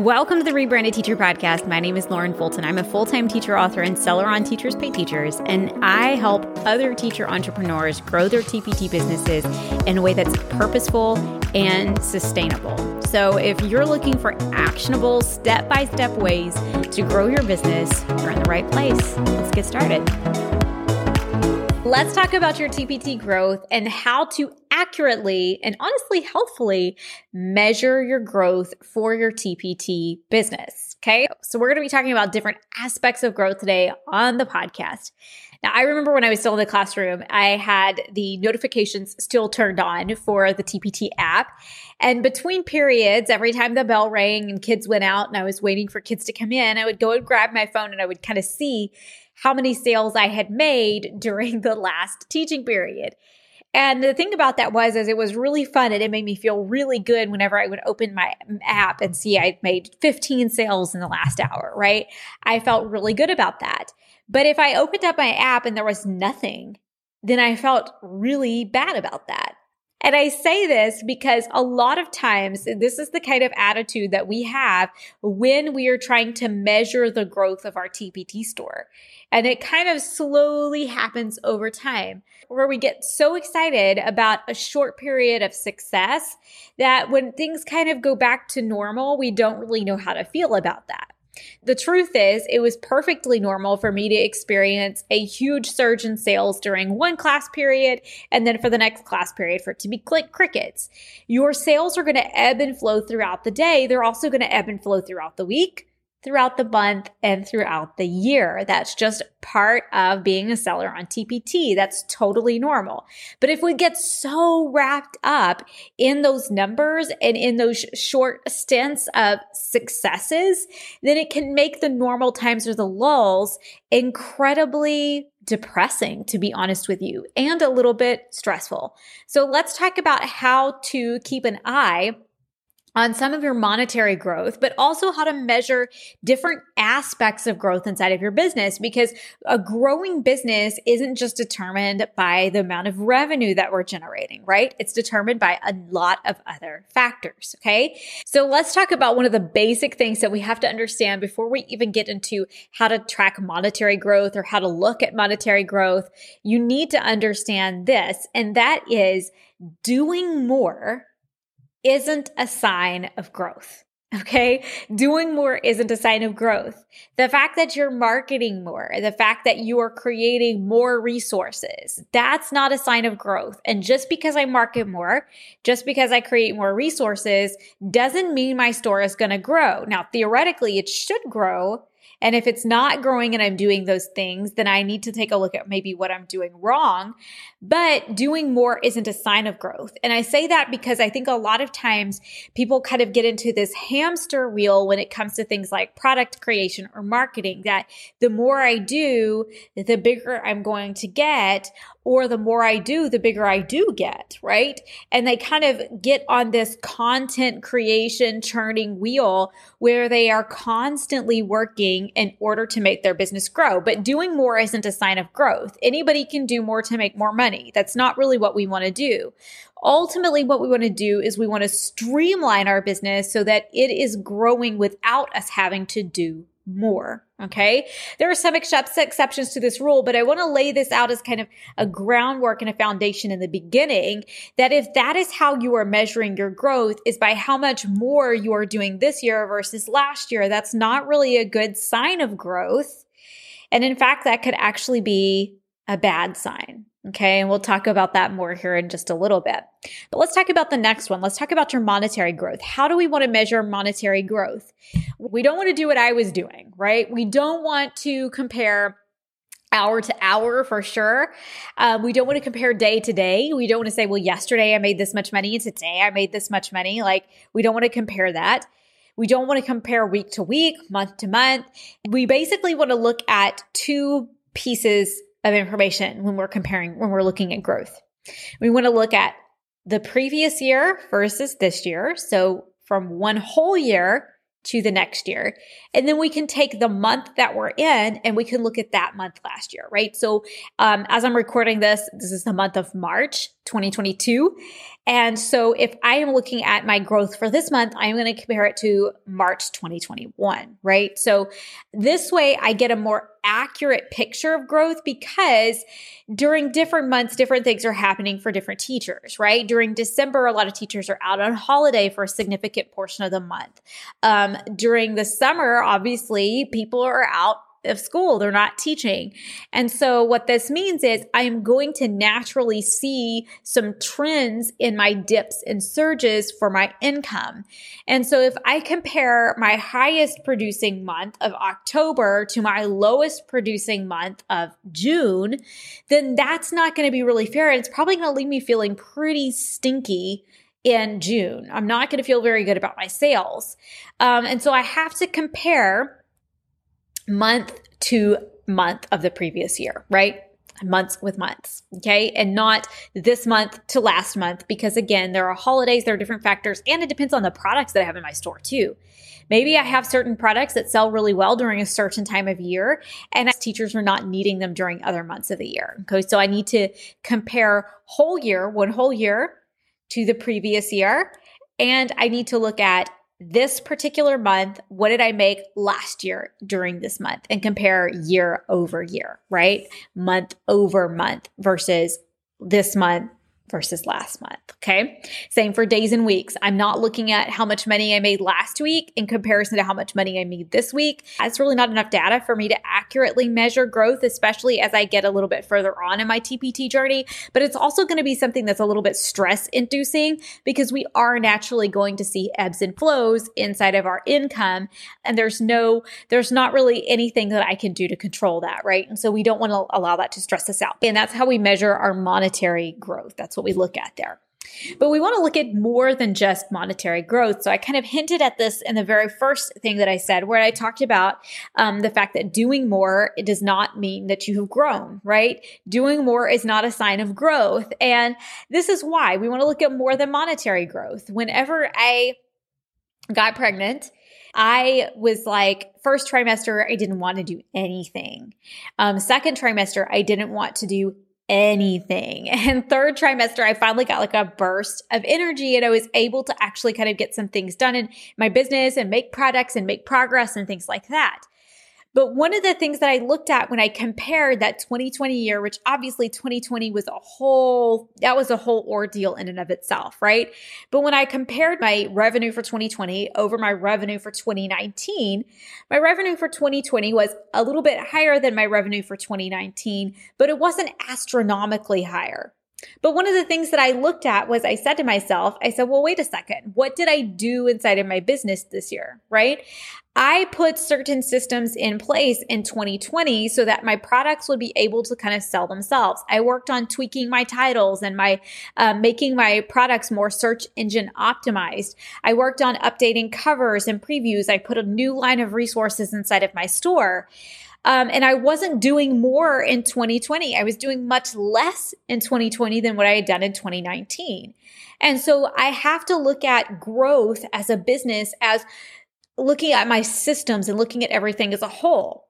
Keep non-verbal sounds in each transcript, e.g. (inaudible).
Welcome to the Rebranded Teacher Podcast. My name is Lauren Fulton. I'm a full time teacher, author, and seller on Teachers Pay Teachers, and I help other teacher entrepreneurs grow their TPT businesses in a way that's purposeful and sustainable. So, if you're looking for actionable, step by step ways to grow your business, you're in the right place. Let's get started. Let's talk about your TPT growth and how to accurately and honestly helpfully measure your growth for your TPT business. Okay. So we're going to be talking about different aspects of growth today on the podcast. Now, I remember when I was still in the classroom, I had the notifications still turned on for the TPT app. And between periods, every time the bell rang and kids went out and I was waiting for kids to come in, I would go and grab my phone and I would kind of see how many sales I had made during the last teaching period. And the thing about that was, is it was really fun and it made me feel really good whenever I would open my app and see I made 15 sales in the last hour, right? I felt really good about that. But if I opened up my app and there was nothing, then I felt really bad about that. And I say this because a lot of times this is the kind of attitude that we have when we are trying to measure the growth of our TPT store. And it kind of slowly happens over time where we get so excited about a short period of success that when things kind of go back to normal, we don't really know how to feel about that. The truth is, it was perfectly normal for me to experience a huge surge in sales during one class period and then for the next class period for it to be click crickets. Your sales are going to ebb and flow throughout the day. They're also going to ebb and flow throughout the week throughout the month and throughout the year. That's just part of being a seller on TPT. That's totally normal. But if we get so wrapped up in those numbers and in those short stints of successes, then it can make the normal times or the lulls incredibly depressing, to be honest with you, and a little bit stressful. So let's talk about how to keep an eye on some of your monetary growth, but also how to measure different aspects of growth inside of your business because a growing business isn't just determined by the amount of revenue that we're generating, right? It's determined by a lot of other factors. Okay. So let's talk about one of the basic things that we have to understand before we even get into how to track monetary growth or how to look at monetary growth. You need to understand this, and that is doing more isn't a sign of growth. Okay. Doing more isn't a sign of growth. The fact that you're marketing more, the fact that you are creating more resources, that's not a sign of growth. And just because I market more, just because I create more resources doesn't mean my store is going to grow. Now, theoretically, it should grow and if it's not growing and I'm doing those things, then I need to take a look at maybe what I'm doing wrong. But doing more isn't a sign of growth. And I say that because I think a lot of times people kind of get into this hamster wheel when it comes to things like product creation or marketing that the more I do, the bigger I'm going to get or the more I do, the bigger I do get, right? And they kind of get on this content creation churning wheel where they are constantly working in order to make their business grow. But doing more isn't a sign of growth. Anybody can do more to make more money. That's not really what we want to do. Ultimately, what we want to do is we want to streamline our business so that it is growing without us having to do more. Okay. There are some exceptions to this rule, but I want to lay this out as kind of a groundwork and a foundation in the beginning that if that is how you are measuring your growth is by how much more you are doing this year versus last year, that's not really a good sign of growth. And in fact, that could actually be a bad sign. Okay. And we'll talk about that more here in just a little bit. But let's talk about the next one. Let's talk about your monetary growth. How do we want to measure monetary growth? We don't want to do what I was doing, right? We don't want to compare hour to hour for sure. Um, we don't want to compare day to day. We don't want to say, well, yesterday I made this much money and today I made this much money. Like, we don't want to compare that. We don't want to compare week to week, month to month. We basically want to look at two pieces of information when we're comparing, when we're looking at growth. We want to look at the previous year versus this year. So from one whole year to the next year. And then we can take the month that we're in and we can look at that month last year, right? So, um, as I'm recording this, this is the month of March 2022. And so if I am looking at my growth for this month, I'm going to compare it to March 2021, right? So this way I get a more accurate picture of growth because during different months, different things are happening for different teachers, right? During December, a lot of teachers are out on holiday for a significant portion of the month. Um, during the summer, obviously, people are out of school. They're not teaching. And so what this means is I am going to naturally see some trends in my dips and surges for my income. And so if I compare my highest producing month of October to my lowest producing month of June, then that's not going to be really fair. And it's probably going to leave me feeling pretty stinky in June. I'm not going to feel very good about my sales. Um, and so I have to compare month to month of the previous year, right? Months with months, okay? And not this month to last month, because again, there are holidays, there are different factors, and it depends on the products that I have in my store too. Maybe I have certain products that sell really well during a certain time of year, and teachers are not needing them during other months of the year. Okay, so I need to compare whole year, one whole year to the previous year, and I need to look at this particular month, what did I make last year during this month and compare year over year, right? Month over month versus this month versus last month. Okay. Same for days and weeks. I'm not looking at how much money I made last week in comparison to how much money I made this week. That's really not enough data for me to accurately measure growth, especially as I get a little bit further on in my TPT journey. But it's also going to be something that's a little bit stress inducing because we are naturally going to see ebbs and flows inside of our income. And there's no, there's not really anything that I can do to control that. Right. And so we don't want to allow that to stress us out. And that's how we measure our monetary growth. That's what we look at there. But we want to look at more than just monetary growth. So I kind of hinted at this in the very first thing that I said, where I talked about um, the fact that doing more it does not mean that you have grown, right? Doing more is not a sign of growth, and this is why we want to look at more than monetary growth. Whenever I got pregnant, I was like, first trimester, I didn't want to do anything. Um, second trimester, I didn't want to do anything. (laughs) And third trimester, I finally got like a burst of energy and I was able to actually kind of get some things done in my business and make products and make progress and things like that. But one of the things that I looked at when I compared that 2020 year, which obviously 2020 was a whole, that was a whole ordeal in and of itself, right? But when I compared my revenue for 2020 over my revenue for 2019, my revenue for 2020 was a little bit higher than my revenue for 2019, but it wasn't astronomically higher. But one of the things that I looked at was I said to myself, I said, well, wait a second. What did I do inside of my business this year? Right? I put certain systems in place in 2020 so that my products would be able to kind of sell themselves. I worked on tweaking my titles and my uh, making my products more search engine optimized. I worked on updating covers and previews. I put a new line of resources inside of my store. Um, and I wasn't doing more in 2020. I was doing much less in 2020 than what I had done in 2019. And so I have to look at growth as a business as looking at my systems and looking at everything as a whole.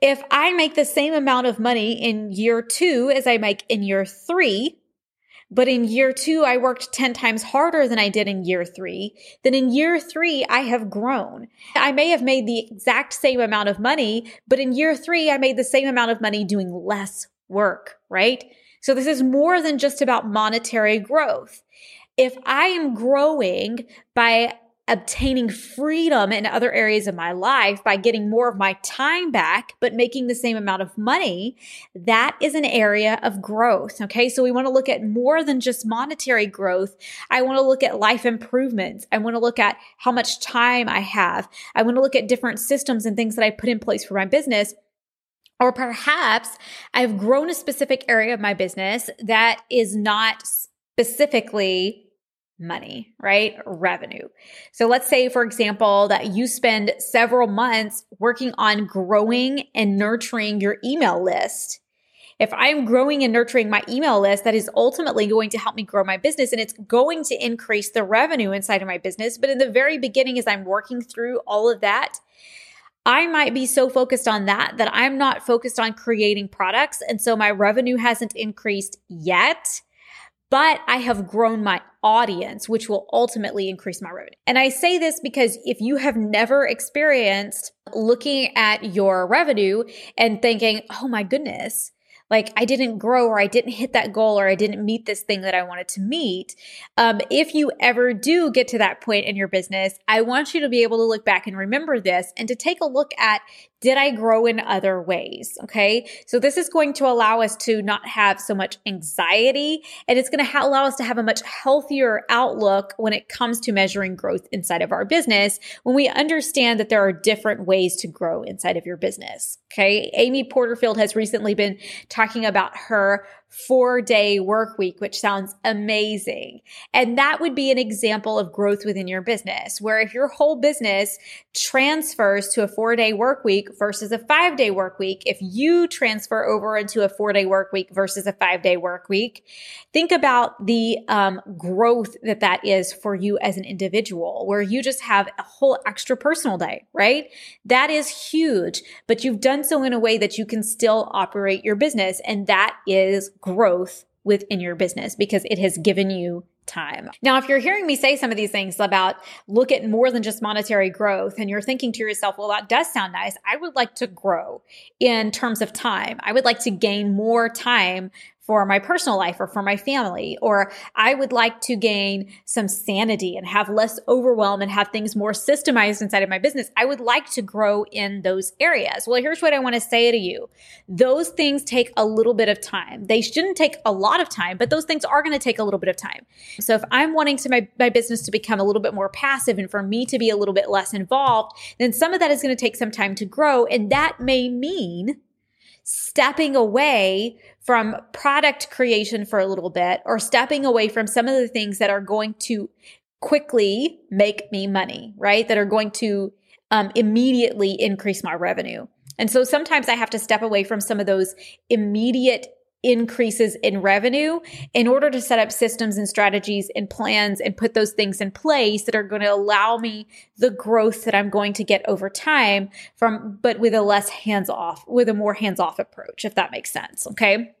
If I make the same amount of money in year two as I make in year three, but in year two, I worked 10 times harder than I did in year three. Then in year three, I have grown. I may have made the exact same amount of money, but in year three, I made the same amount of money doing less work, right? So this is more than just about monetary growth. If I am growing by obtaining freedom in other areas of my life by getting more of my time back, but making the same amount of money, that is an area of growth. Okay. So we want to look at more than just monetary growth. I want to look at life improvements. I want to look at how much time I have. I want to look at different systems and things that I put in place for my business. Or perhaps I've grown a specific area of my business that is not specifically money, right? Revenue. So let's say, for example, that you spend several months working on growing and nurturing your email list. If I'm growing and nurturing my email list, that is ultimately going to help me grow my business and it's going to increase the revenue inside of my business. But in the very beginning, as I'm working through all of that, I might be so focused on that that I'm not focused on creating products. And so my revenue hasn't increased yet but I have grown my audience, which will ultimately increase my revenue. And I say this because if you have never experienced looking at your revenue and thinking, oh my goodness, like I didn't grow or I didn't hit that goal or I didn't meet this thing that I wanted to meet. Um, if you ever do get to that point in your business, I want you to be able to look back and remember this and to take a look at did I grow in other ways? Okay. So this is going to allow us to not have so much anxiety and it's going to ha- allow us to have a much healthier outlook when it comes to measuring growth inside of our business when we understand that there are different ways to grow inside of your business. Okay. Amy Porterfield has recently been talking about her four day work week, which sounds amazing. And that would be an example of growth within your business, where if your whole business transfers to a four day work week versus a five day work week, if you transfer over into a four day work week versus a five day work week, think about the um, growth that that is for you as an individual, where you just have a whole extra personal day, right? That is huge, but you've done so in a way that you can still operate your business. And that is growth within your business because it has given you time. Now, if you're hearing me say some of these things about look at more than just monetary growth and you're thinking to yourself, well, that does sound nice. I would like to grow in terms of time. I would like to gain more time for my personal life or for my family, or I would like to gain some sanity and have less overwhelm and have things more systemized inside of my business. I would like to grow in those areas. Well, here's what I want to say to you. Those things take a little bit of time. They shouldn't take a lot of time, but those things are going to take a little bit of time. So if I'm wanting to my, my business to become a little bit more passive and for me to be a little bit less involved, then some of that is going to take some time to grow. And that may mean stepping away from product creation for a little bit or stepping away from some of the things that are going to quickly make me money, right? That are going to um, immediately increase my revenue. And so sometimes I have to step away from some of those immediate increases in revenue in order to set up systems and strategies and plans and put those things in place that are going to allow me the growth that I'm going to get over time from, but with a less hands off, with a more hands off approach, if that makes sense. Okay.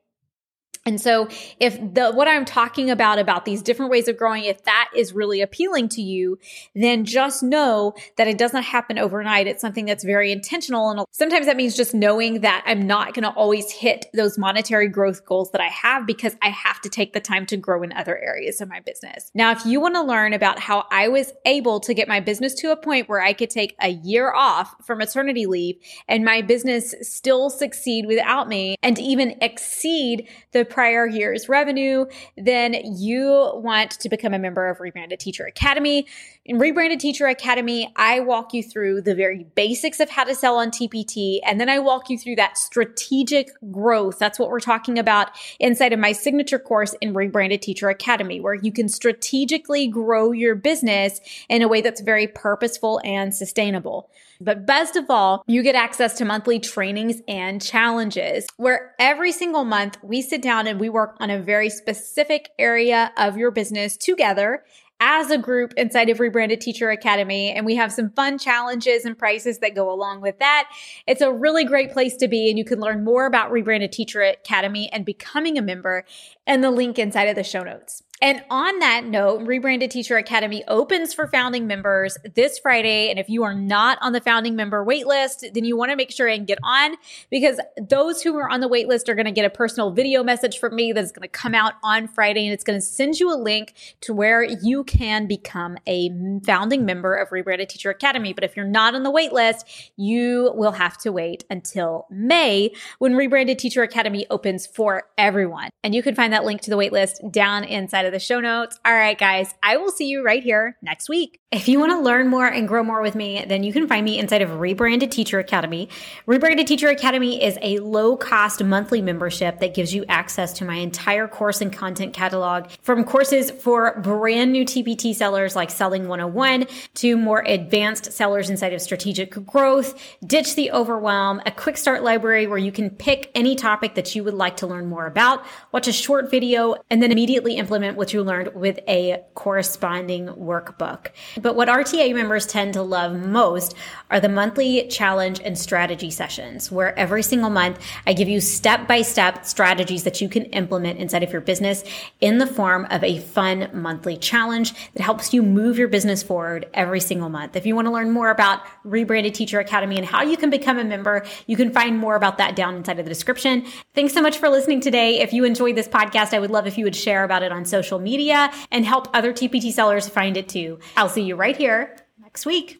And so if the what I'm talking about about these different ways of growing if that is really appealing to you, then just know that it doesn't happen overnight. It's something that's very intentional and sometimes that means just knowing that I'm not going to always hit those monetary growth goals that I have because I have to take the time to grow in other areas of my business. Now, if you want to learn about how I was able to get my business to a point where I could take a year off for maternity leave and my business still succeed without me and even exceed the prior year's revenue, then you want to become a member of Rebranded Teacher Academy. In Rebranded Teacher Academy, I walk you through the very basics of how to sell on TPT, and then I walk you through that strategic growth. That's what we're talking about inside of my signature course in Rebranded Teacher Academy, where you can strategically grow your business in a way that's very purposeful and sustainable. But best of all, you get access to monthly trainings and challenges where every single month we sit down and we work on a very specific area of your business together as a group inside of Rebranded Teacher Academy. And we have some fun challenges and prices that go along with that. It's a really great place to be. And you can learn more about Rebranded Teacher Academy and becoming a member and the link inside of the show notes. And on that note, Rebranded Teacher Academy opens for founding members this Friday. And if you are not on the founding member waitlist, then you want to make sure and get on because those who are on the waitlist are going to get a personal video message from me that's going to come out on Friday and it's going to send you a link to where you can become a founding member of Rebranded Teacher Academy. But if you're not on the waitlist, you will have to wait until May when Rebranded Teacher Academy opens for everyone. And you can find that link to the waitlist down inside of the show notes. All right, guys, I will see you right here next week. If you want to learn more and grow more with me, then you can find me inside of Rebranded Teacher Academy. Rebranded Teacher Academy is a low cost monthly membership that gives you access to my entire course and content catalog from courses for brand new TPT sellers like Selling 101 to more advanced sellers inside of strategic growth, ditch the overwhelm, a quick start library where you can pick any topic that you would like to learn more about, watch a short video and then immediately implement what you learned with a corresponding workbook. But what RTA members tend to love most are the monthly challenge and strategy sessions, where every single month I give you step by step strategies that you can implement inside of your business in the form of a fun monthly challenge that helps you move your business forward every single month. If you want to learn more about Rebranded Teacher Academy and how you can become a member, you can find more about that down inside of the description. Thanks so much for listening today. If you enjoyed this podcast, I would love if you would share about it on social media and help other TPT sellers find it too. I'll see you right here next week.